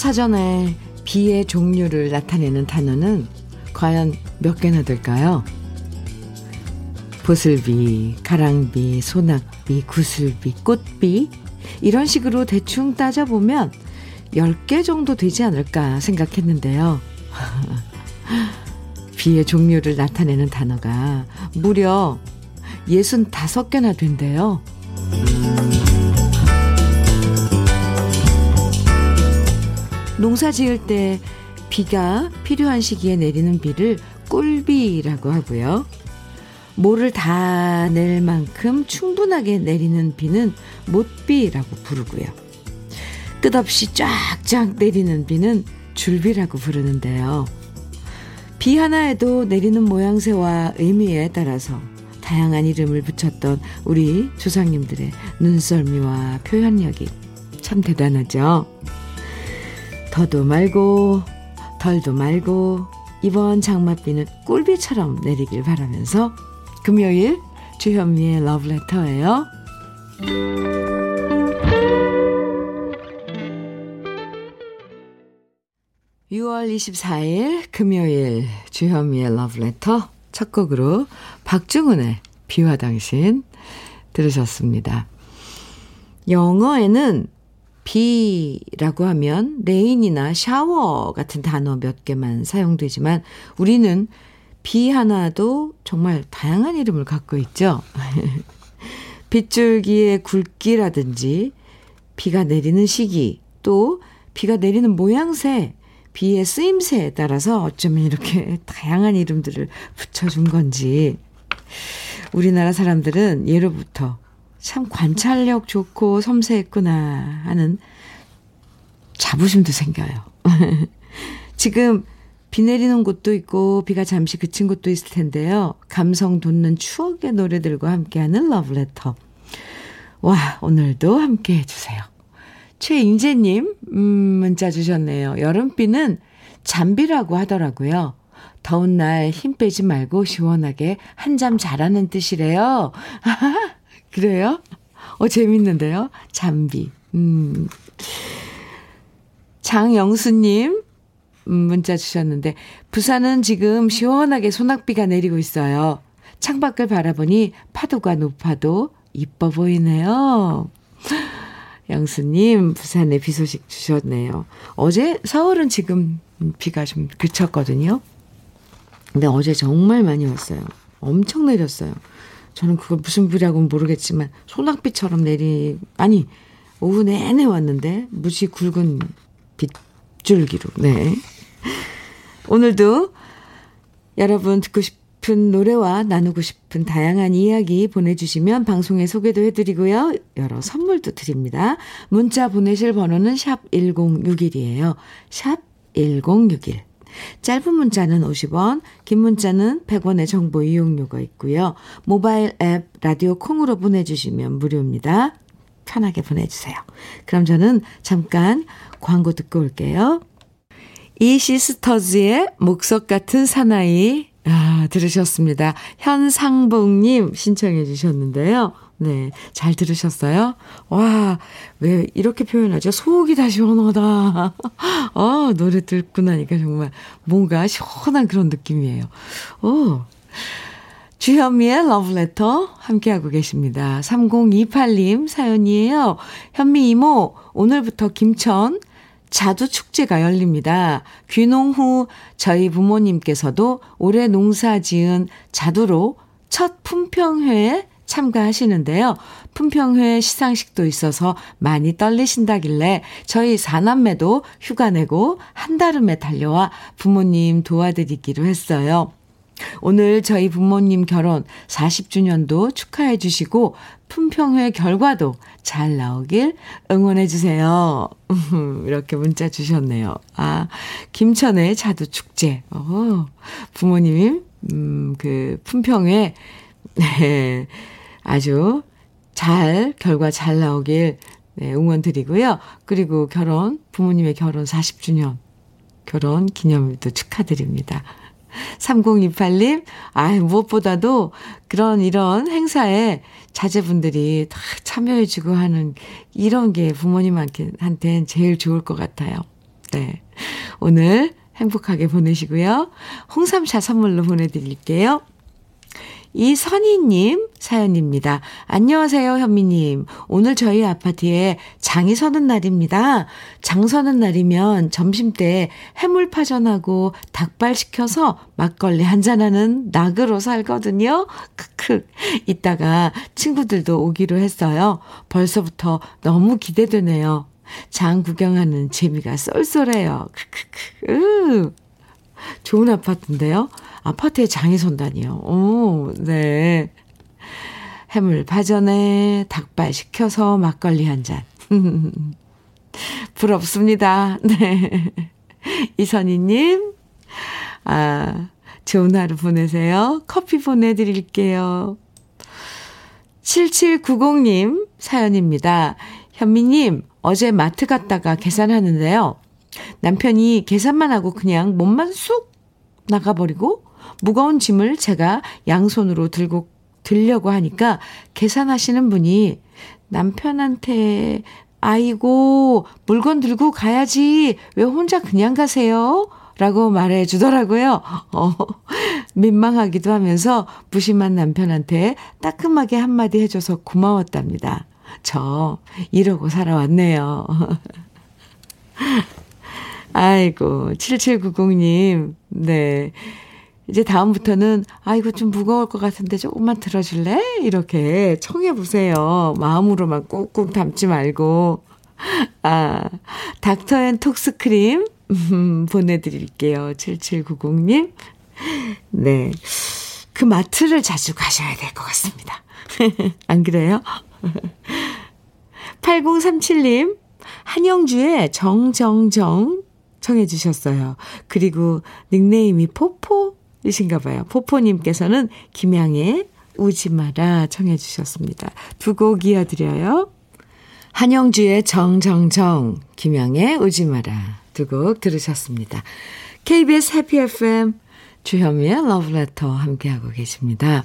사전에 비의 종류를 나타내는 단어는 과연 몇 개나 될까요? 보슬비, 가랑비, 소낙비, 구슬비, 꽃비 이런 식으로 대충 따져보면 10개 정도 되지 않을까 생각했는데요. 비의 종류를 나타내는 단어가 무려 65개나 된대요. 농사 지을 때 비가 필요한 시기에 내리는 비를 꿀비라고 하고요. 모를 다 낼 만큼 충분하게 내리는 비는 못비라고 부르고요. 끝없이 쫙쫙 내리는 비는 줄비라고 부르는데요. 비 하나에도 내리는 모양새와 의미에 따라서 다양한 이름을 붙였던 우리 조상님들의 눈썰미와 표현력이 참 대단하죠. 더도 말고 덜도 말고 이번 장맛비는 꿀비처럼 내리길 바라면서 금요일 주현미의 러브레터예요. 6월 24일 금요일 주현미의 러브레터 첫 곡으로 박중훈의 비와 당신 들으셨습니다. 영어에는 비라고 하면 rain이나 shower 같은 단어 몇 개만 사용되지만 우리는 비 하나도 정말 다양한 이름을 갖고 있죠. 빗줄기의 굵기라든지 비가 내리는 시기 또 비가 내리는 모양새 비의 쓰임새에 따라서 어쩌면 이렇게 다양한 이름들을 붙여준 건지 우리나라 사람들은 예로부터 참 관찰력 좋고 섬세했구나 하는 자부심도 생겨요. 지금 비 내리는 곳도 있고 비가 잠시 그친 곳도 있을 텐데요. 감성 돋는 추억의 노래들과 함께하는 러브레터. 와, 오늘도 함께 해주세요. 최인재님, 음, 문자 주셨네요. 여름비는 잠비라고 하더라고요. 더운 날 힘 빼지 말고 시원하게 한잠 자라는 뜻이래요. 그래요? 어, 재밌는데요? 잠비. 음. 장영수님, 음, 문자 주셨는데, 부산은 지금 시원하게 소낙비가 내리고 있어요. 창밖을 바라보니 파도가 높아도 이뻐 보이네요. 영수님, 부산에 비 소식 주셨네요. 어제 서울은 지금 비가 좀 그쳤거든요. 근데 어제 정말 많이 왔어요. 엄청 내렸어요. 저는 그걸 무슨 비라고는 모르겠지만 소낙비처럼 내리 아니 오후 내내 왔는데 무지 굵은 빗줄기로. 네. 오늘도 여러분 듣고 싶은 노래와 나누고 싶은 다양한 이야기 보내주시면 방송에 소개도 해드리고요. 여러 선물도 드립니다. 문자 보내실 번호는 샵 #1061이에요. 샵 #1061 짧은 문자는 50원, 긴 문자는 100원의 정보 이용료가 있고요. 모바일 앱 라디오 콩으로 보내주시면 무료입니다. 편하게 보내주세요. 그럼 저는 잠깐 광고 듣고 올게요. 이 시스터즈의 목석 같은 사나이 아, 들으셨습니다. 현상봉님 신청해 주셨는데요. 네, 잘 들으셨어요? 와, 왜 이렇게 표현하죠? 속이 다 시원하다. 아, 노래 듣고 나니까 정말 뭔가 시원한 그런 느낌이에요. 오. 주현미의 러브레터 함께하고 계십니다. 3028님 사연이에요. 현미 이모, 오늘부터 김천 자두 축제가 열립니다. 귀농 후 저희 부모님께서도 올해 농사 지은 자두로 첫 품평회에 참가하시는데요. 품평회 시상식도 있어서 많이 떨리신다길래 저희 사남매도 휴가 내고 한달음에 달려와 부모님 도와드리기로 했어요. 오늘 저희 부모님 결혼 40주년도 축하해 주시고 품평회 결과도 잘 나오길 응원해 주세요. 이렇게 문자 주셨네요. 아, 김천의 자두 축제. 어, 부모님 음, 그 품평회 네. 아주 잘 결과 잘 나오길 네, 응원 드리고요. 그리고 결혼 부모님의 결혼 40주년 결혼 기념일도 축하드립니다. 3028님, 아, 무엇보다도 그런 이런 행사에 자제분들이 다 참여해주고 하는 이런 게 부모님한테는 제일 좋을 것 같아요. 네. 오늘 행복하게 보내시고요. 홍삼차 선물로 보내드릴게요. 이선희님 사연입니다. 안녕하세요, 현미님. 오늘 저희 아파트에 장이 서는 날입니다. 장 서는 날이면 점심 때 해물파전하고 닭발 시켜서 막걸리 한잔하는 낙으로 살거든요. 크크. 이따가 친구들도 오기로 했어요. 벌써부터 너무 기대되네요. 장 구경하는 재미가 쏠쏠해요. 크크크. 좋은 아파트인데요. 아파트에 장이 선다니요. 오, 네. 해물 파전에 닭발 시켜서 막걸리 한 잔. 부럽습니다. 네. 이선희님, 아, 좋은 하루 보내세요. 커피 보내드릴게요. 7790님 사연입니다. 현미님, 어제 마트 갔다가 계산하는데요. 남편이 계산만 하고 그냥 몸만 쑥 나가버리고 무거운 짐을 제가 양손으로 들고 들려고 하니까 계산하시는 분이 남편한테 아이고 물건 들고 가야지 왜 혼자 그냥 가세요? 라고 말해 주더라고요. 어, 민망하기도 하면서 무심한 남편한테 따끔하게 한마디 해줘서 고마웠답니다. 저 이러고 살아왔네요. 아이고, 7790님. 네. 이제 다음부터는, 아이고, 좀 무거울 것 같은데 조금만 들어줄래? 이렇게 청해 보세요. 마음으로만 꾹꾹 담지 말고. 아, 닥터 앤 톡스 크림, 음, 보내드릴게요. 7790님. 네. 그 마트를 자주 가셔야 될 것 같습니다. 안 그래요? 8037님, 한영주의 정정정 청해 주셨어요. 그리고 닉네임이 포포 이신가 봐요. 포포님께서는 김양의 우지 마라 청해 주셨습니다. 두 곡 이어드려요. 한영주의 정정정, 김양의 우지 마라 두 곡 들으셨습니다. KBS 해피 FM 주현미의 러브레터 함께하고 계십니다.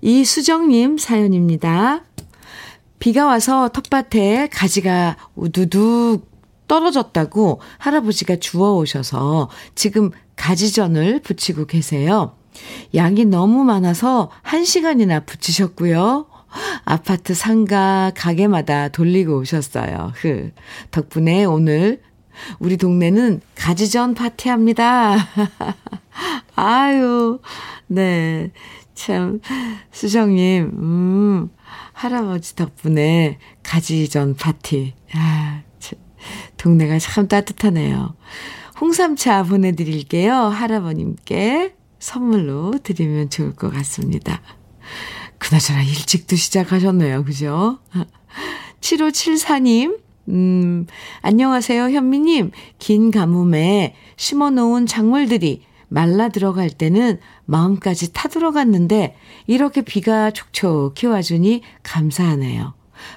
이수정님 사연입니다. 비가 와서 텃밭에 가지가 우두둑 떨어졌다고 할아버지가 주워 오셔서 지금 가지전을 부치고 계세요. 양이 너무 많아서 한 시간이나 부치셨고요. 아파트 상가 가게마다 돌리고 오셨어요. 흐. 덕분에 오늘 우리 동네는 가지전 파티합니다. 아유, 네. 참, 수정님, 음, 할아버지 덕분에 가지전 파티. 아, 동네가 참 따뜻하네요. 홍삼차 보내드릴게요. 할아버님께 선물로 드리면 좋을 것 같습니다. 그나저나 일찍도 시작하셨네요. 그죠? 7574님, 음, 안녕하세요, 현미님. 긴 가뭄에 심어놓은 작물들이 말라 들어갈 때는 마음까지 타들어갔는데, 이렇게 비가 촉촉히 와주니 감사하네요.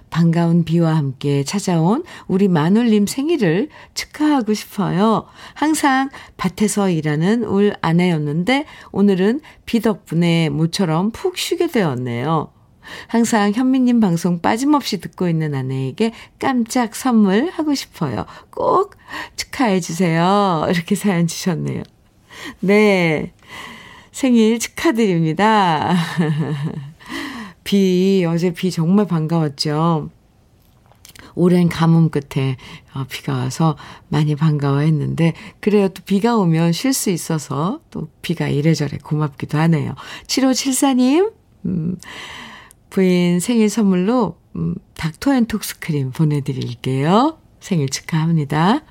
반가운 비와 함께 찾아온 우리 마눌님 생일을 축하하고 싶어요. 항상 밭에서 일하는 울 아내였는데 오늘은 비 덕분에 모처럼 푹 쉬게 되었네요. 항상 현미님 방송 빠짐없이 듣고 있는 아내에게 깜짝 선물 하고 싶어요. 꼭 축하해 주세요. 이렇게 사연 주셨네요. 네. 생일 축하드립니다. 비, 어제 비 정말 반가웠죠. 오랜 가뭄 끝에 어, 비가 와서 많이 반가워했는데 그래요 또 비가 오면 쉴 수 있어서 또 비가 이래저래 고맙기도 하네요. 7574님 음, 부인 생일 선물로 음, 닥터앤톡스크림 보내드릴게요. 생일 축하합니다.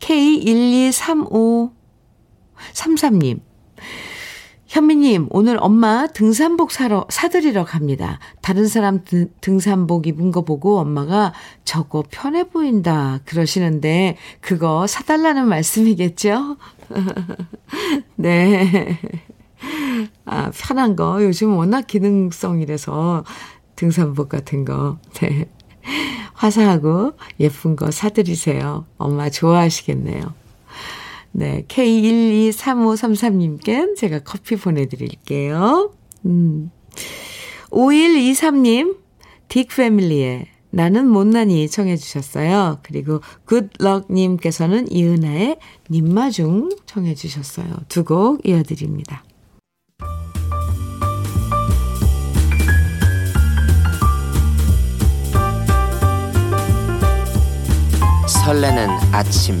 K123533님 현미님, 오늘 엄마 등산복 사러, 사드리러 갑니다. 다른 사람 등, 등산복 입은 거 보고 엄마가 저거 편해 보인다 그러시는데, 그거 사달라는 말씀이겠죠? 네. 아, 편한 거. 요즘 워낙 기능성이라서 등산복 같은 거. 네. 화사하고 예쁜 거 사드리세요. 엄마 좋아하시겠네요. 네, K123533님께 제가 커피 보내드릴게요. 음. 5123님, 딕 패밀리의 나는 못난이 청해 주셨어요. 그리고 굿럭님께서는 이은아의 님마중 청해 주셨어요. 두 곡 이어드립니다. 설레는 아침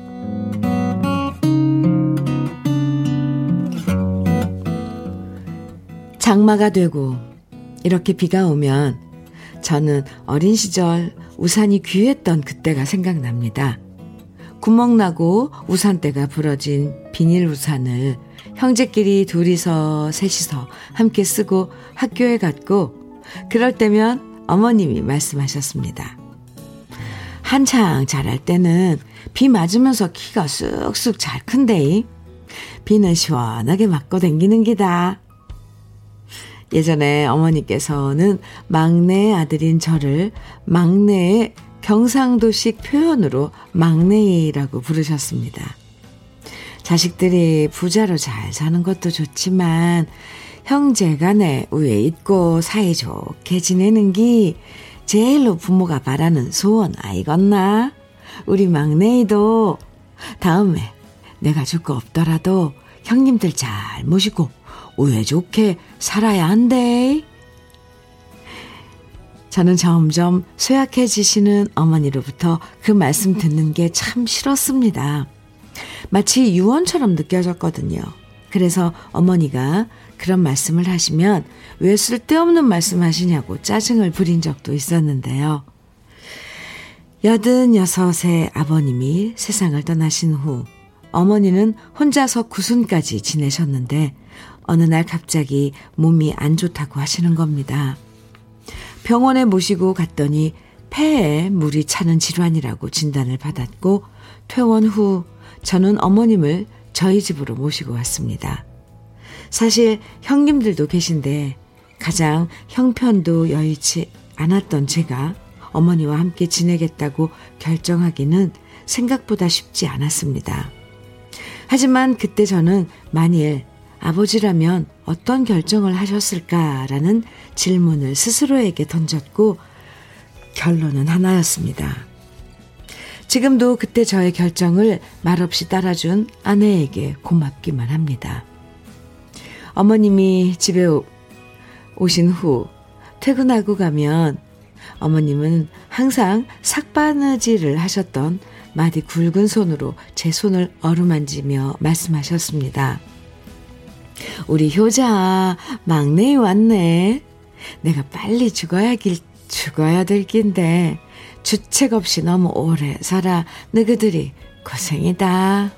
장마가 되고 이렇게 비가 오면 저는 어린 시절 우산이 귀했던 그때가 생각납니다. 구멍나고 우산대가 부러진 비닐 우산을 형제끼리 둘이서 셋이서 함께 쓰고 학교에 갔고 그럴 때면 어머님이 말씀하셨습니다. 한창 자랄 때는 비 맞으면서 키가 쑥쑥 잘 큰데 비는 시원하게 맞고 댕기는 기다. 예전에 어머니께서는 막내 아들인 저를 막내의 경상도식 표현으로 막내라고 부르셨습니다. 자식들이 부자로 잘 사는 것도 좋지만 형제 간에 위에 있고 사이좋게 지내는 게 제일로 부모가 바라는 소원 아이건나? 우리 막내이도 다음에 내가 죽고 없더라도 형님들 잘 모시고 우애 좋게 살아야 한대. 저는 점점 쇠약해지시는 어머니로부터 그 말씀 듣는 게 참 싫었습니다. 마치 유언처럼 느껴졌거든요. 그래서 어머니가 그런 말씀을 하시면 왜 쓸데없는 말씀 하시냐고 짜증을 부린 적도 있었는데요. 여든 여섯의 아버님이 세상을 떠나신 후 어머니는 혼자서 구순까지 지내셨는데 어느 날 갑자기 몸이 안 좋다고 하시는 겁니다. 병원에 모시고 갔더니 폐에 물이 차는 질환이라고 진단을 받았고 퇴원 후 저는 어머님을 저희 집으로 모시고 왔습니다. 사실 형님들도 계신데 가장 형편도 여의치 않았던 제가 어머니와 함께 지내겠다고 결정하기는 생각보다 쉽지 않았습니다. 하지만 그때 저는 만일 아버지라면 어떤 결정을 하셨을까라는 질문을 스스로에게 던졌고 결론은 하나였습니다. 지금도 그때 저의 결정을 말없이 따라준 아내에게 고맙기만 합니다. 어머님이 집에 오신 후 퇴근하고 가면 어머님은 항상 삭바느질을 하셨던 마디 굵은 손으로 제 손을 어루만지며 말씀하셨습니다. 우리 효자 막내에 왔네. 내가 빨리 죽어야 길, 죽어야 될 긴데 주책 없이 너무 오래 살아 너희들이 고생이다.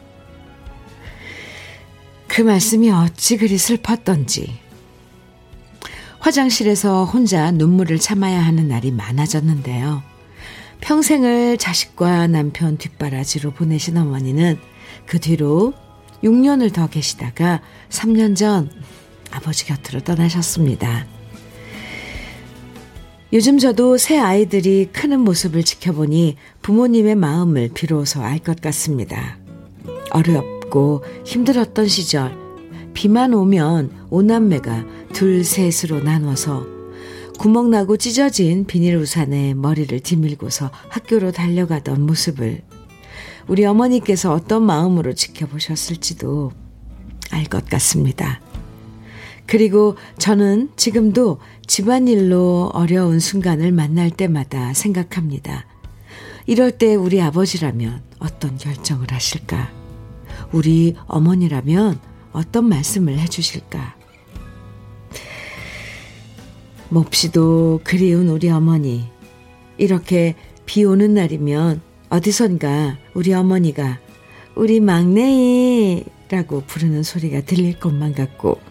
그 말씀이 어찌 그리 슬펐던지 화장실에서 혼자 눈물을 참아야 하는 날이 많아졌는데요. 평생을 자식과 남편 뒷바라지로 보내신 어머니는 그 뒤로 6년을 더 계시다가 3년 전 아버지 곁으로 떠나셨습니다. 요즘 저도 새 아이들이 크는 모습을 지켜보니 부모님의 마음을 비로소 알 것 같습니다. 어렵고 힘들었던 시절, 비만 오면 오남매가 둘, 셋으로 나눠서 구멍나고 찢어진 비닐 우산에 머리를 뒤밀고서 학교로 달려가던 모습을 우리 어머니께서 어떤 마음으로 지켜보셨을지도 알 것 같습니다. 그리고 저는 지금도 집안일로 어려운 순간을 만날 때마다 생각합니다. 이럴 때 우리 아버지라면 어떤 결정을 하실까? 우리 어머니라면 어떤 말씀을 해주실까? 몹시도 그리운 우리 어머니. 이렇게 비 오는 날이면 어디선가 우리 어머니가 우리 막내이라고 부르는 소리가 들릴 것만 같고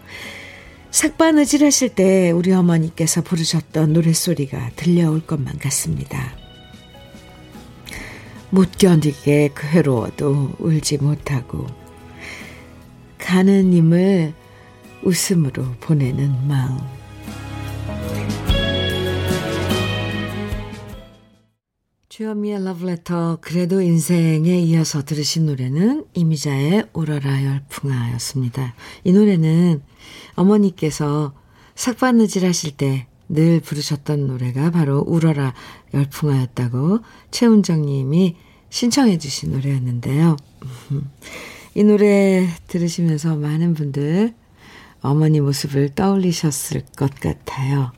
삭바느질 하실 때 우리 어머니께서 부르셨던 노랫소리가 들려올 것만 같습니다. 못 견디게 괴로워도 울지 못하고 가는 님을 웃음으로 보내는 마음. 주현미의 러브레터 그래도 인생에 이어서 들으신 노래는 이미자의 오러라 열풍아였습니다. 이 노래는 어머니께서 삭바느질 하실 때 늘 부르셨던 노래가 바로 우러라 열풍아였다고 최운정 님이 신청해 주신 노래였는데요. 이 노래 들으시면서 많은 분들 어머니 모습을 떠올리셨을 것 같아요.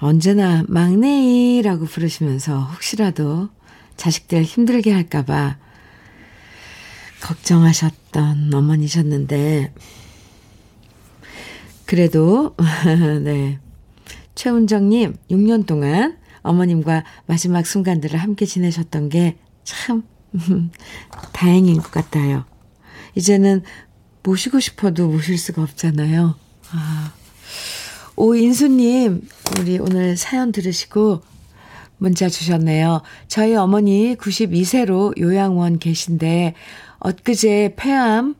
언제나 막내이라고 부르시면서 혹시라도 자식들 힘들게 할까봐 걱정하셨던 어머니셨는데, 그래도, 네. 최운정님, 6년 동안 어머님과 마지막 순간들을 함께 지내셨던 게 참, 다행인 것 같아요. 이제는 모시고 싶어도 모실 수가 없잖아요. 아. 오인수님, 우리 오늘 사연 들으시고 문자 주셨네요. 저희 어머니 92세로 요양원 계신데, 엊그제 폐암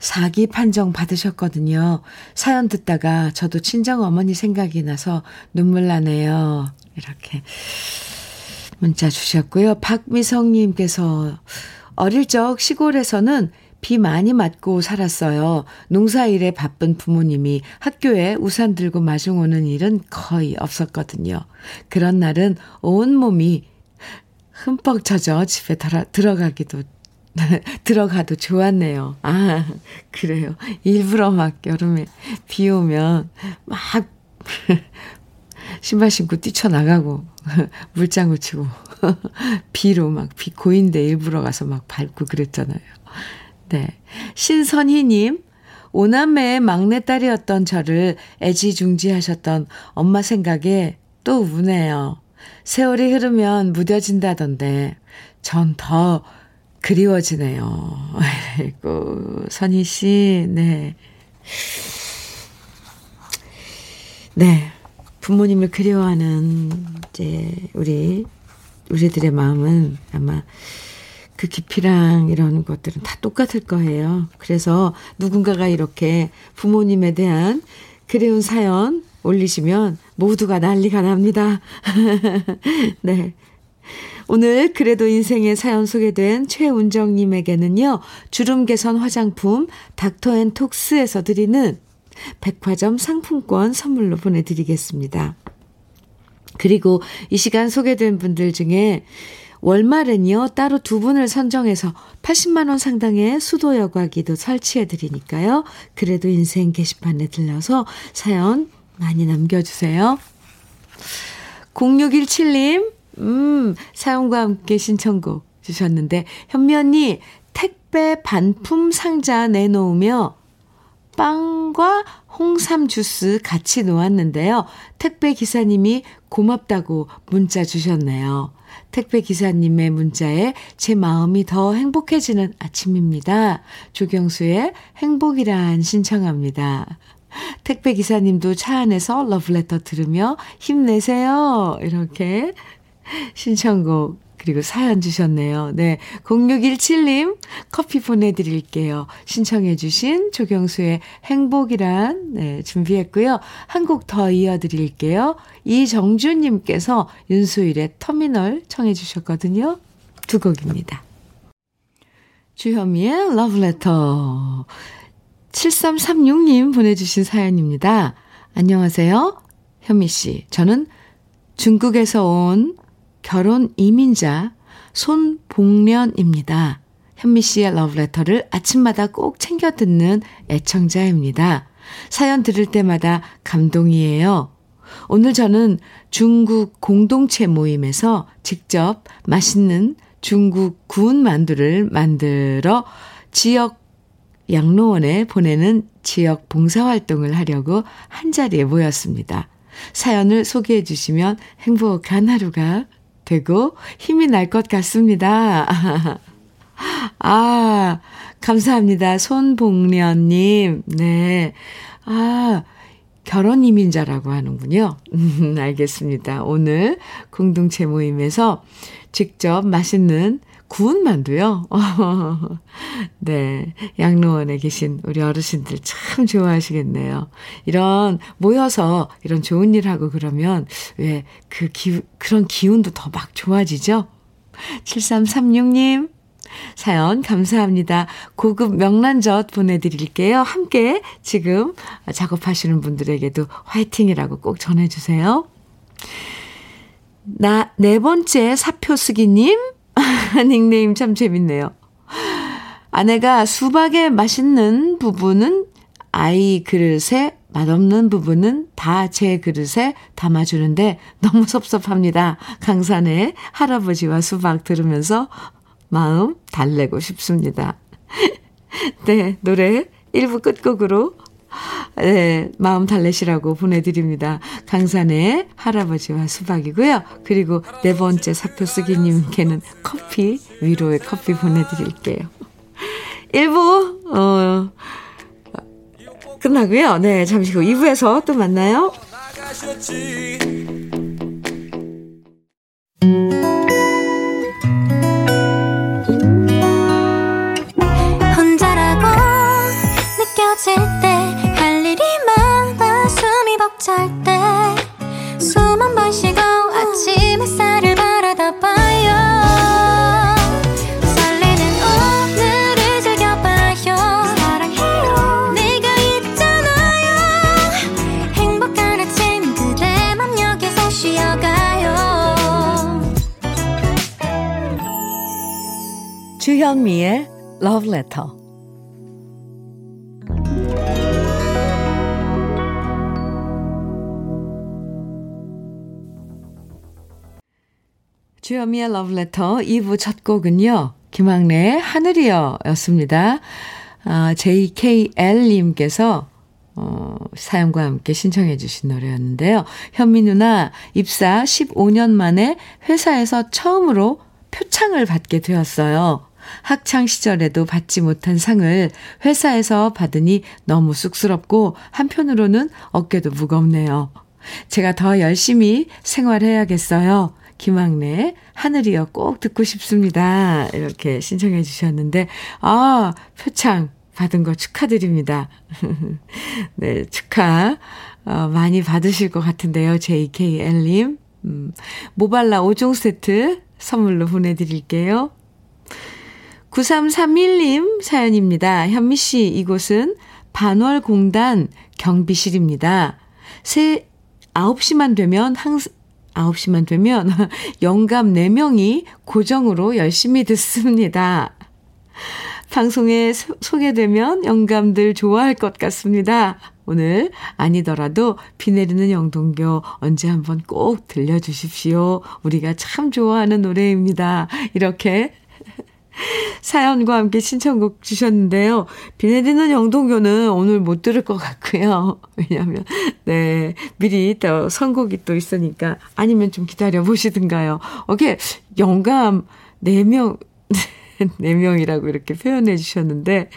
4기 판정 받으셨거든요. 사연 듣다가 저도 친정 어머니 생각이 나서 눈물 나네요. 이렇게 문자 주셨고요. 박미성님께서 어릴 적 시골에서는 비 많이 맞고 살았어요. 농사일에 바쁜 부모님이 학교에 우산 들고 마중 오는 일은 거의 없었거든요. 그런 날은 온몸이 흠뻑 젖어 집에 들어가기도 들어가도 좋았네요. 아, 그래요. 일부러 막 여름에 비 오면 막 신발 신고 뛰쳐나가고 물장구 치고 비로 막 비 고인데 일부러 가서 막 밟고 그랬잖아요. 네. 신선희님, 오남매의 막내딸이었던 저를 애지중지하셨던 엄마 생각에 또 우네요. 세월이 흐르면 무뎌진다던데, 전 더 그리워지네요. 아이고, 선희 씨, 네. 네. 부모님을 그리워하는, 이제, 우리, 우리들의 마음은 아마 그 깊이랑 이런 것들은 다 똑같을 거예요. 그래서 누군가가 이렇게 부모님에 대한 그리운 사연 올리시면 모두가 난리가 납니다. 네. 오늘 그래도 인생의 사연 소개된 최운정님에게는요, 주름 개선 화장품 닥터 앤 톡스에서 드리는 백화점 상품권 선물로 보내드리겠습니다. 그리고 이 시간 소개된 분들 중에 월말은요, 따로 두 분을 선정해서 80만원 상당의 수도 여과기도 설치해 드리니까요. 그래도 인생 게시판에 들러서 사연 많이 남겨주세요. 0617님, 음, 사연과 함께 신청곡 주셨는데, 현미 언니, 택배 반품 상자 내놓으며 빵과 홍삼 주스 같이 놓았는데요. 택배 기사님이 고맙다고 문자 주셨네요. 택배 기사님의 문자에 제 마음이 더 행복해지는 아침입니다. 조경수의 행복이란 신청합니다. 택배 기사님도 차 안에서 러브레터 들으며 힘내세요. 이렇게 신청곡 그리고 사연 주셨네요. 네. 0617님 커피 보내드릴게요. 신청해주신 조경수의 행복이란, 네, 준비했고요. 한 곡 더 이어드릴게요. 이정주님께서 윤수일의 터미널 청해주셨거든요. 두 곡입니다. 주현미의 러브레터. 7336님 보내주신 사연입니다. 안녕하세요. 현미 씨. 저는 중국에서 온 결혼 이민자 손복련입니다. 현미 씨의 러브레터를 아침마다 꼭 챙겨 듣는 애청자입니다. 사연 들을 때마다 감동이에요. 오늘 저는 중국 공동체 모임에서 직접 맛있는 중국 구운 만두를 만들어 지역 양로원에 보내는 지역 봉사활동을 하려고 한 자리에 모였습니다. 사연을 소개해 주시면 행복한 하루가 되고 힘이 날 것 같습니다. 아, 감사합니다. 손복련님. 네. 아, 결혼 이민자라고 하는군요. 음, 알겠습니다. 오늘 공동체 모임에서 직접 맛있는 구운 만두요. 네. 양로원에 계신 우리 어르신들 참 좋아하시겠네요. 이런, 모여서 이런 좋은 일 하고 그러면 왜 그 기, 그런 기운도 더 막 좋아지죠? 7336님, 사연 감사합니다. 고급 명란젓 보내드릴게요. 함께 지금 작업하시는 분들에게도 화이팅이라고 꼭 전해주세요. 나, 네 번째 사표 쓰기님, 닉네임 참 재밌네요. 아내가 수박의 맛있는 부분은 아이 그릇에 맛없는 부분은 다 제 그릇에 담아주는데 너무 섭섭합니다. 강산에 할아버지와 수박 들으면서 마음 달래고 싶습니다. 네, 노래 1부 끝곡으로 네, 마음 달래시라고 보내드립니다. 강산의 할아버지와 수박이고요. 그리고 네 번째 사표 쓰기님께는 커피, 위로의 커피 보내드릴게요. 1부, 어, 끝나고요. 네, 잠시 후 2부에서 또 만나요. 주현미의 Love Letter. 주현미의 Love Letter 2부 첫 곡은요. 김학래의 하늘이여 였습니다. 아, JKL님께서 어, 사연과 함께 신청해 주신 노래였는데요. 현미 누나 입사 15년 만에 회사에서 처음으로 표창을 받게 되었어요. 학창 시절에도 받지 못한 상을 회사에서 받으니 너무 쑥스럽고 한편으로는 어깨도 무겁네요. 제가 더 열심히 생활해야겠어요. 김학래 하늘이여 꼭 듣고 싶습니다. 이렇게 신청해 주셨는데 아 표창 받은 거 축하드립니다. 네 축하 어, 많이 받으실 것 같은데요. JKL님 음, 모발라 5종 세트 선물로 보내드릴게요. 9331님 사연입니다. 현미 씨, 이곳은 반월공단 경비실입니다. 새 9시만 되면 항상 9시만 되면 영감 4명이 고정으로 열심히 듣습니다. 방송에 소, 소개되면 영감들 좋아할 것 같습니다. 오늘 아니더라도 비 내리는 영동교 언제 한번 꼭 들려주십시오. 우리가 참 좋아하는 노래입니다. 이렇게 사연과 함께 신청곡 주셨는데요. 비 내리는 영동교는 오늘 못 들을 것 같고요. 왜냐하면, 네, 미리 또 선곡이 또 있으니까 아니면 좀 기다려 보시든가요. 오케이, 영감 4명, 4명이라고 이렇게 표현해 주셨는데,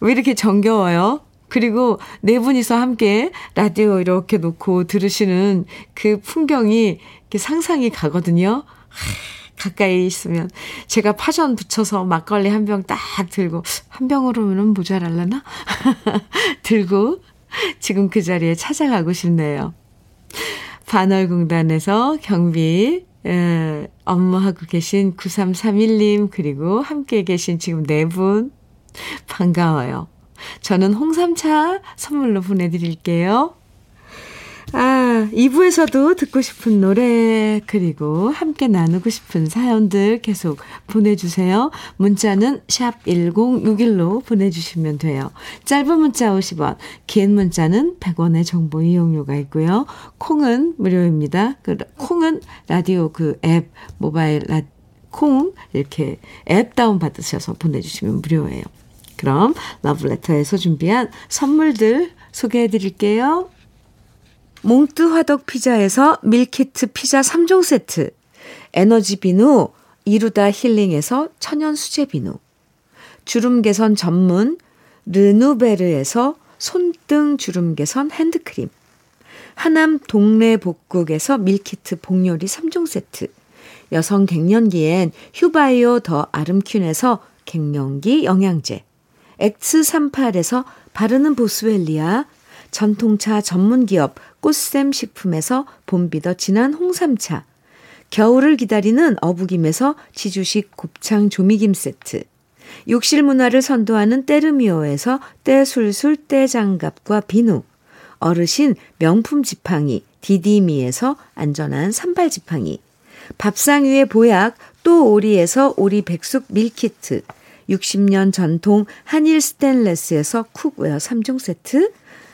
왜 이렇게 정겨워요? 그리고 네 분이서 함께 라디오 이렇게 놓고 들으시는 그 풍경이 이렇게 상상이 가거든요. 가까이 있으면 제가 파전 붙여서 막걸리 한 병 딱 들고 한 병으로는 모자랄라나? 들고 지금 그 자리에 찾아가고 싶네요. 반월공단에서 경비 에, 업무하고 계신 9331님 그리고 함께 계신 지금 네 분 반가워요. 저는 홍삼차 선물로 보내드릴게요. 아, 2부에서도 듣고 싶은 노래, 그리고 함께 나누고 싶은 사연들 계속 보내주세요. 문자는 샵 1061로 보내주시면 돼요. 짧은 문자 50원, 긴 문자는 100원의 정보 이용료가 있고요. 콩은 무료입니다. 그, 콩은 라디오 그 앱, 모바일 라, 콩, 이렇게 앱 다운받으셔서 보내주시면 무료예요. 그럼 러브레터에서 준비한 선물들 소개해 드릴게요. 몽뜨 화덕 피자에서 밀키트 피자 3종 세트, 에너지 비누 이루다 힐링에서 천연 수제 비누, 주름 개선 전문 르누베르에서 손등 주름 개선 핸드크림, 하남 동네 복국에서 밀키트 복요리 3종 세트, 여성 갱년기엔 휴바이오 더 아름퀸에서 갱년기 영양제, X38에서 바르는 보스웰리아, 전통차 전문기업 꽃샘 식품에서 봄비더 진한 홍삼차, 겨울을 기다리는 어부김에서 지주식 곱창 조미김 세트, 욕실 문화를 선도하는 때르미오에서 때술술 때장갑과 비누, 어르신 명품 지팡이 디디미에서 안전한 산발 지팡이, 밥상 위의 보약 또 오리에서 오리 백숙 밀키트, 60년 전통 한일 스텐레스에서 cookware 3종 세트,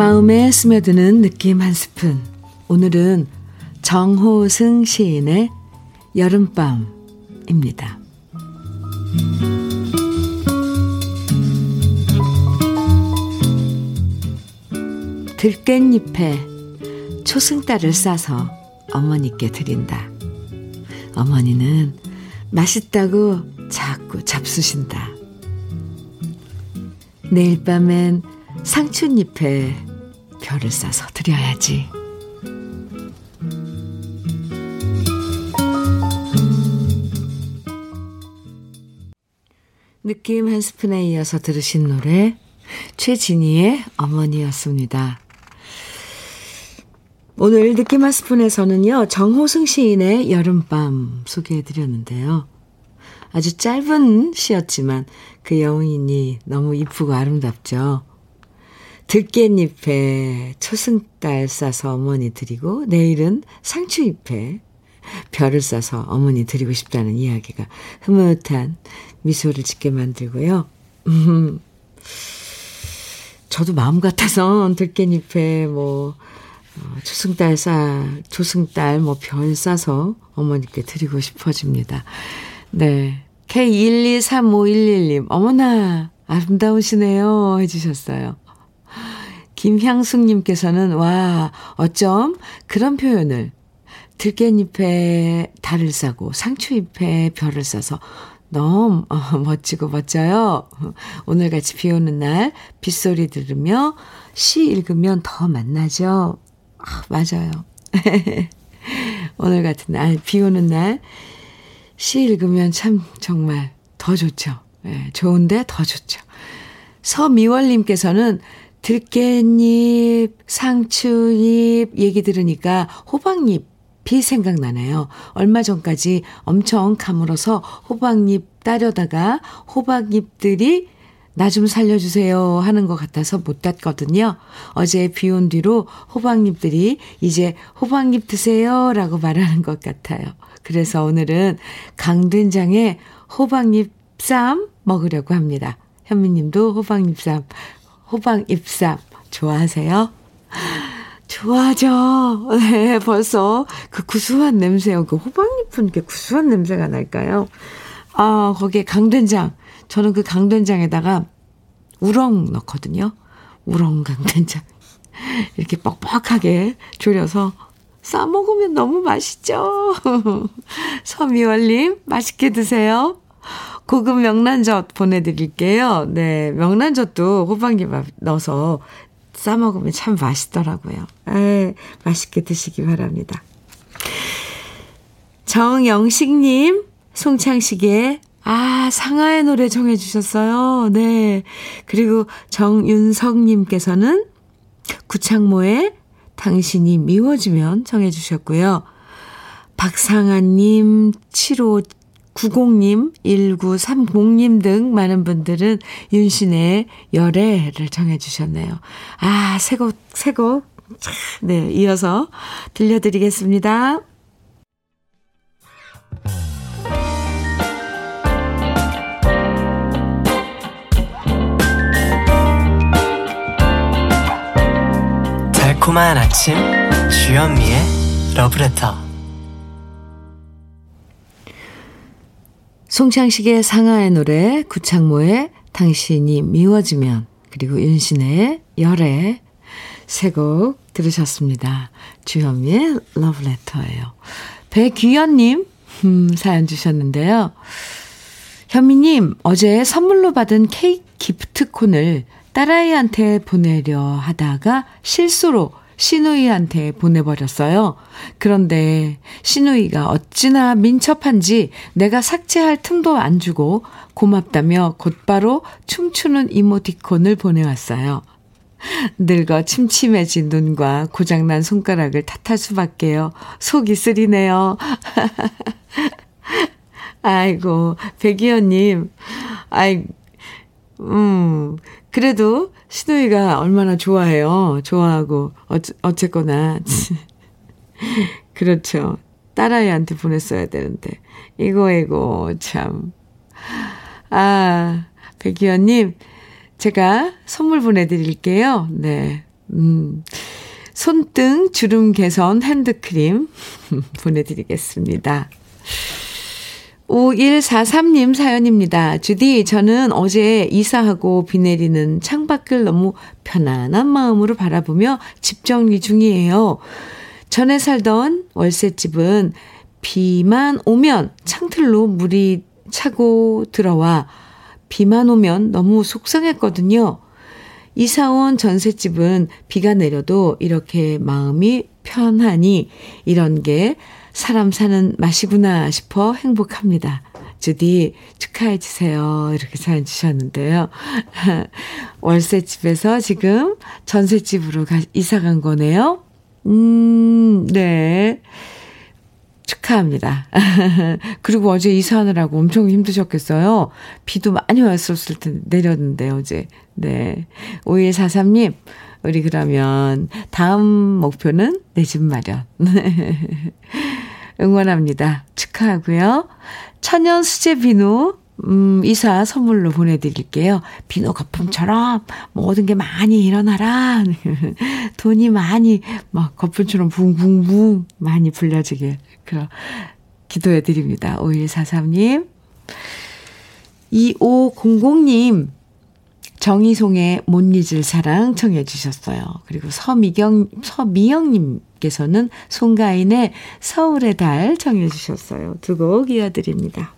마음에 스며드는 느낌 한 스푼. 오늘은 정호승 시인의 여름밤입니다. 들깻잎에 초승달을 싸서 어머니께 드린다. 어머니는 맛있다고 자꾸 잡수신다. 내일 밤엔 상춘잎에 별을 싸서 드려야지. 느낌 한 스푼에 이어서 들으신 노래 최진희의 어머니였습니다. 오늘 느낌 한 스푼에서는요, 정호승 시인의 여름밤 소개해드렸는데요. 아주 짧은 시였지만 그 여운이 너무 이쁘고 아름답죠. 들깻잎에 초승달 싸서 어머니 드리고 내일은 상추잎에 별을 싸서 어머니 드리고 싶다는 이야기가 흐뭇한 미소를 짓게 만들고요. 음, 저도 마음 같아서 들깻잎에 뭐 어, 초승달 싸, 초승달 뭐 별 싸서 어머니께 드리고 싶어집니다. 네. K1235111님, 어머나, 아름다우시네요. 해주셨어요. 김향숙님께서는, 와, 어쩜 그런 표현을 들깻잎에 달을 싸고 상추잎에 별을 싸서 너무 어, 멋지고 멋져요. 오늘같이 비 오는 날 빗소리 들으며 시 읽으면 더 만나죠. 아, 맞아요. 오늘 같은 날, 비 오는 날, 시 읽으면 참 정말 더 좋죠. 예, 좋은데 더 좋죠. 서미월님께서는 들깻잎, 상추잎 얘기 들으니까 호박잎이 생각나네요. 얼마 전까지 엄청 가물어서 호박잎 따려다가 호박잎들이 나 좀 살려주세요 하는 것 같아서 못 땄거든요. 어제 비 온 뒤로 호박잎들이 이제 호박잎 드세요 라고 말하는 것 같아요. 그래서 오늘은 강된장에 호박잎 쌈 먹으려고 합니다. 현미님도 호박잎 쌈, 호박잎 쌈 좋아하세요? 좋아하죠. 네, 벌써 그 구수한 냄새요. 그 호박잎은 이렇게 구수한 냄새가 날까요? 아, 거기에 강된장. 저는 그 강된장에다가 우렁 넣거든요. 우렁 강된장. 이렇게 뻑뻑하게 졸여서 싸 먹으면 너무 맛있죠? 서미월님, 맛있게 드세요. 고급 명란젓 보내드릴게요. 네, 명란젓도 호박잎 넣어서 싸먹으면 참 맛있더라고요. 에 맛있게 드시기 바랍니다. 정영식님, 송창식의 아, 상하의 노래 정해주셨어요. 네. 그리고 정윤석님께서는 구창모의 당신이 미워지면 정해주셨고요. 박상아님, 7590님, 1930님 등 많은 분들은 윤신의 열애를 정해주셨네요. 아, 새 곡, 새 곡. 네, 이어서 들려드리겠습니다. 달콤한 아침 주현미의 러브레터 송창식의 상하의 노래 구창모의 당신이 미워지면 그리고 윤신의 열애 세곡 들으셨습니다. 주현미의 러브레터예요. 배귀현님 음, 사연 주셨는데요. 현미님 어제 선물로 받은 케이크 기프트콘을 딸아이한테 보내려 하다가 실수로 시누이한테 보내버렸어요. 그런데 시누이가 어찌나 민첩한지 내가 삭제할 틈도 안 주고 고맙다며 곧바로 춤추는 이모티콘을 보내왔어요. 늙어 침침해진 눈과 고장난 손가락을 탓할 수밖에요. 속이 쓰리네요. 아이고, 백이연님. 아이, 음, 그래도 시누이가 얼마나 좋아해요. 좋아하고, 어째, 어쨌거나. 그렇죠. 딸아이한테 보냈어야 되는데. 이거, 이거, 참. 아, 백기현님, 제가 선물 보내드릴게요. 네. 음, 손등 주름 개선 핸드크림 보내드리겠습니다. 5143님 사연입니다. 주디, 저는 어제 이사하고 비 내리는 창밖을 너무 편안한 마음으로 바라보며 집 정리 중이에요. 전에 살던 월세집은 비만 오면 창틀로 물이 차고 들어와 비만 오면 너무 속상했거든요. 이사온 전셋집은 비가 내려도 이렇게 마음이 편하니 이런 게 사람 사는 맛이구나 싶어 행복합니다. 주디 축하해 주세요. 이렇게 사연 주셨는데요. 월세 집에서 지금 전세 집으로 가, 이사 간 거네요. 음, 네. 축하합니다. 그리고 어제 이사하느라고 엄청 힘드셨겠어요. 비도 많이 왔었을 때 내렸는데, 어제. 네. 5143님, 우리 그러면 다음 목표는 내 집 마련. 응원합니다. 축하하고요. 천연 수제 비누 음, 이사 선물로 보내드릴게요. 비누 거품처럼 모든 게 많이 일어나라. 돈이 많이 막 거품처럼 붕붕붕 많이 불려지게 그럼 기도해드립니다. 5143님. 2500님. 정희송의 못 잊을 사랑 청해 주셨어요. 그리고 서미경, 서미영님께서는 송가인의 서울의 달 청해 주셨어요. 두 곡 이어드립니다.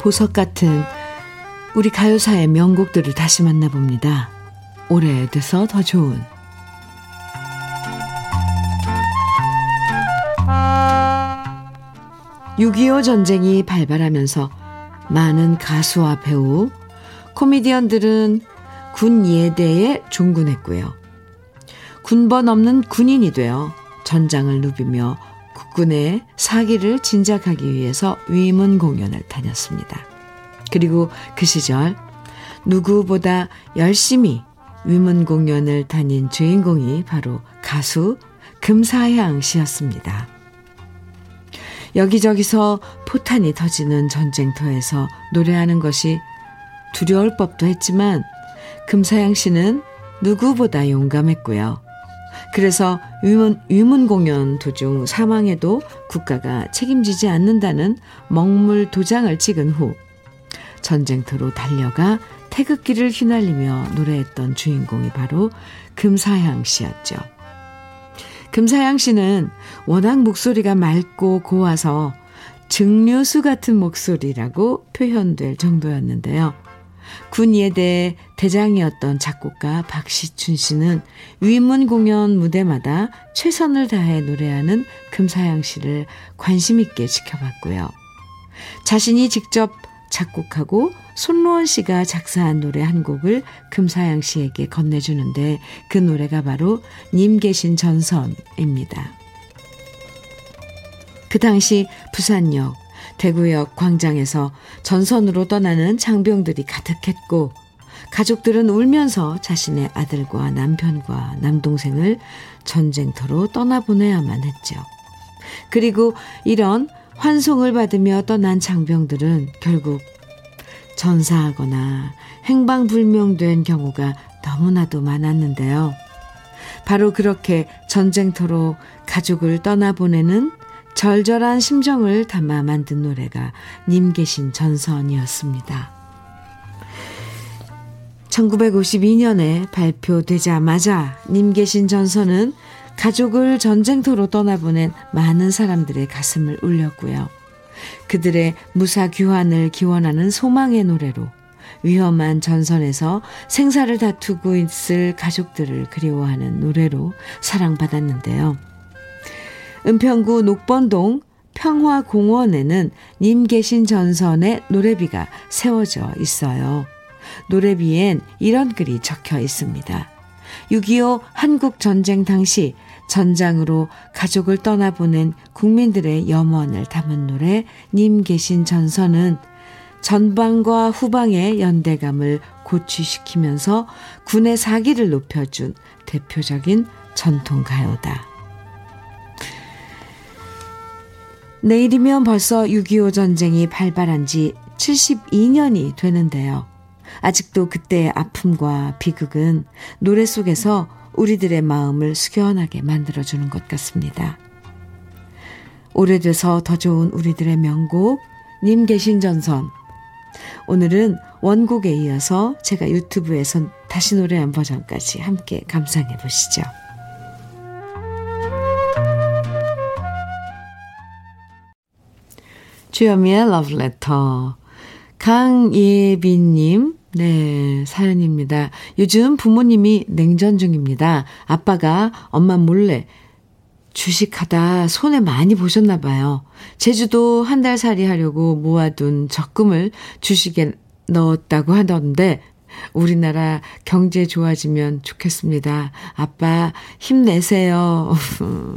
보석 같은 우리 가요사의 명곡들을 다시 만나봅니다. 오래돼서 더 좋은 6.25 전쟁이 발발하면서 많은 가수와 배우, 코미디언들은 군 예대에 종군했고요. 군번 없는 군인이 되어 전장을 누비며 국군의 사기를 진작하기 위해서 위문 공연을 다녔습니다. 그리고 그 시절 누구보다 열심히 위문 공연을 다닌 주인공이 바로 가수 금사양 씨였습니다. 여기저기서 포탄이 터지는 전쟁터에서 노래하는 것이 두려울 법도 했지만 금사양 씨는 누구보다 용감했고요. 그래서 위문, 위문 공연 도중 사망해도 국가가 책임지지 않는다는 먹물 도장을 찍은 후 전쟁터로 달려가 태극기를 휘날리며 노래했던 주인공이 바로 금사양 씨였죠. 금사양 씨는 워낙 목소리가 맑고 고와서 증류수 같은 목소리라고 표현될 정도였는데요. 군예대 대장이었던 작곡가 박시춘 씨는 위문 공연 무대마다 최선을 다해 노래하는 금사양 씨를 관심 있게 지켜봤고요. 자신이 직접 작곡하고 손로원 씨가 작사한 노래 한 곡을 금사양 씨에게 건네주는데 그 노래가 바로 님 계신 전선입니다. 그 당시 부산역, 대구역 광장에서 전선으로 떠나는 장병들이 가득했고 가족들은 울면서 자신의 아들과 남편과 남동생을 전쟁터로 떠나보내야만 했죠. 그리고 이런 환송을 받으며 떠난 장병들은 결국 전사하거나 행방불명된 경우가 너무나도 많았는데요. 바로 그렇게 전쟁터로 가족을 떠나보내는 절절한 심정을 담아 만든 노래가 님 계신 전선이었습니다. 1952년에 발표되자마자 님 계신 전선은 가족을 전쟁터로 떠나보낸 많은 사람들의 가슴을 울렸고요. 그들의 무사 귀환을 기원하는 소망의 노래로 위험한 전선에서 생사를 다투고 있을 가족들을 그리워하는 노래로 사랑받았는데요. 은평구 녹번동 평화공원에는 님 계신 전선의 노래비가 세워져 있어요. 노래비엔 이런 글이 적혀 있습니다. 6.25 한국전쟁 당시 전장으로 가족을 떠나보낸 국민들의 염원을 담은 노래 님 계신 전선은 전방과 후방의 연대감을 고취시키면서 군의 사기를 높여준 대표적인 전통 가요다. 내일이면 벌써 6.25 전쟁이 발발한 지 72년이 되는데요. 아직도 그때의 아픔과 비극은 노래 속에서 우리들의 마음을 숙연하게 만들어주는 것 같습니다. 오래돼서 더 좋은 우리들의 명곡, 님 계신 전선. 오늘은 원곡에 이어서 제가 유튜브에서 다시 노래한 버전까지 함께 감상해 보시죠. 주여미의 러브레터. 강예빈님, 네, 사연입니다. 요즘 부모님이 냉전 중입니다. 아빠가 엄마 몰래 주식하다 손에 많이 보셨나 봐요. 제주도 한 달 살이 하려고 모아둔 적금을 주식에 넣었다고 하던데 우리나라 경제 좋아지면 좋겠습니다. 아빠 힘내세요.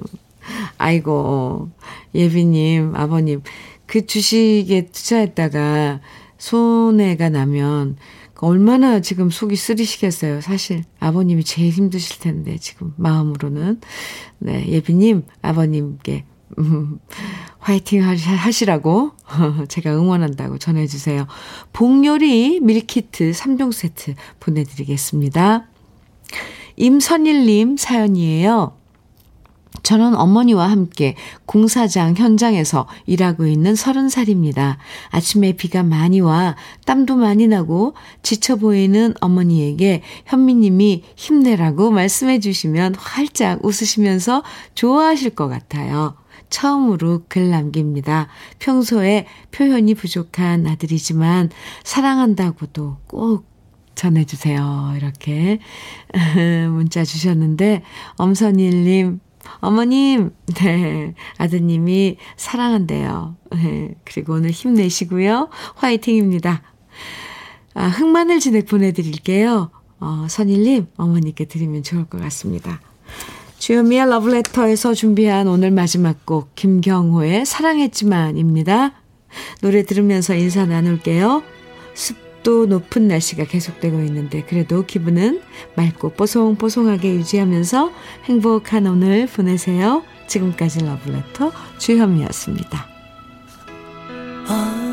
아이고 예비님 아버님 그 주식에 투자했다가 손해가 나면 얼마나 지금 속이 쓰리시겠어요. 사실 아버님이 제일 힘드실 텐데 지금 마음으로는 네 예비님 아버님께 음, 화이팅 하시라고 제가 응원한다고 전해주세요. 복요리 밀키트 3종 세트 보내드리겠습니다. 임선일님 사연이에요. 저는 어머니와 함께 공사장 현장에서 일하고 있는 서른 살입니다. 아침에 비가 많이 와 땀도 많이 나고 지쳐 보이는 어머니에게 현미님이 힘내라고 말씀해 주시면 활짝 웃으시면서 좋아하실 것 같아요. 처음으로 글 남깁니다. 평소에 표현이 부족한 아들이지만 사랑한다고도 꼭 전해주세요. 이렇게 문자 주셨는데 엄선일님 어머님, 네, 아드님이 사랑한대요. 네, 그리고 오늘 힘내시고요. 화이팅입니다. 아, 흑마늘 진액 보내드릴게요. 어, 선일님, 어머니께 드리면 좋을 것 같습니다. 주요미의 러브레터에서 준비한 오늘 마지막 곡, 김경호의 사랑했지만입니다. 노래 들으면서 인사 나눌게요. 습 또 높은 날씨가 계속되고 있는데 그래도 기분은 맑고 뽀송뽀송하게 유지하면서 행복한 오늘 보내세요. 지금까지 러블레터 주현미였습니다. 아.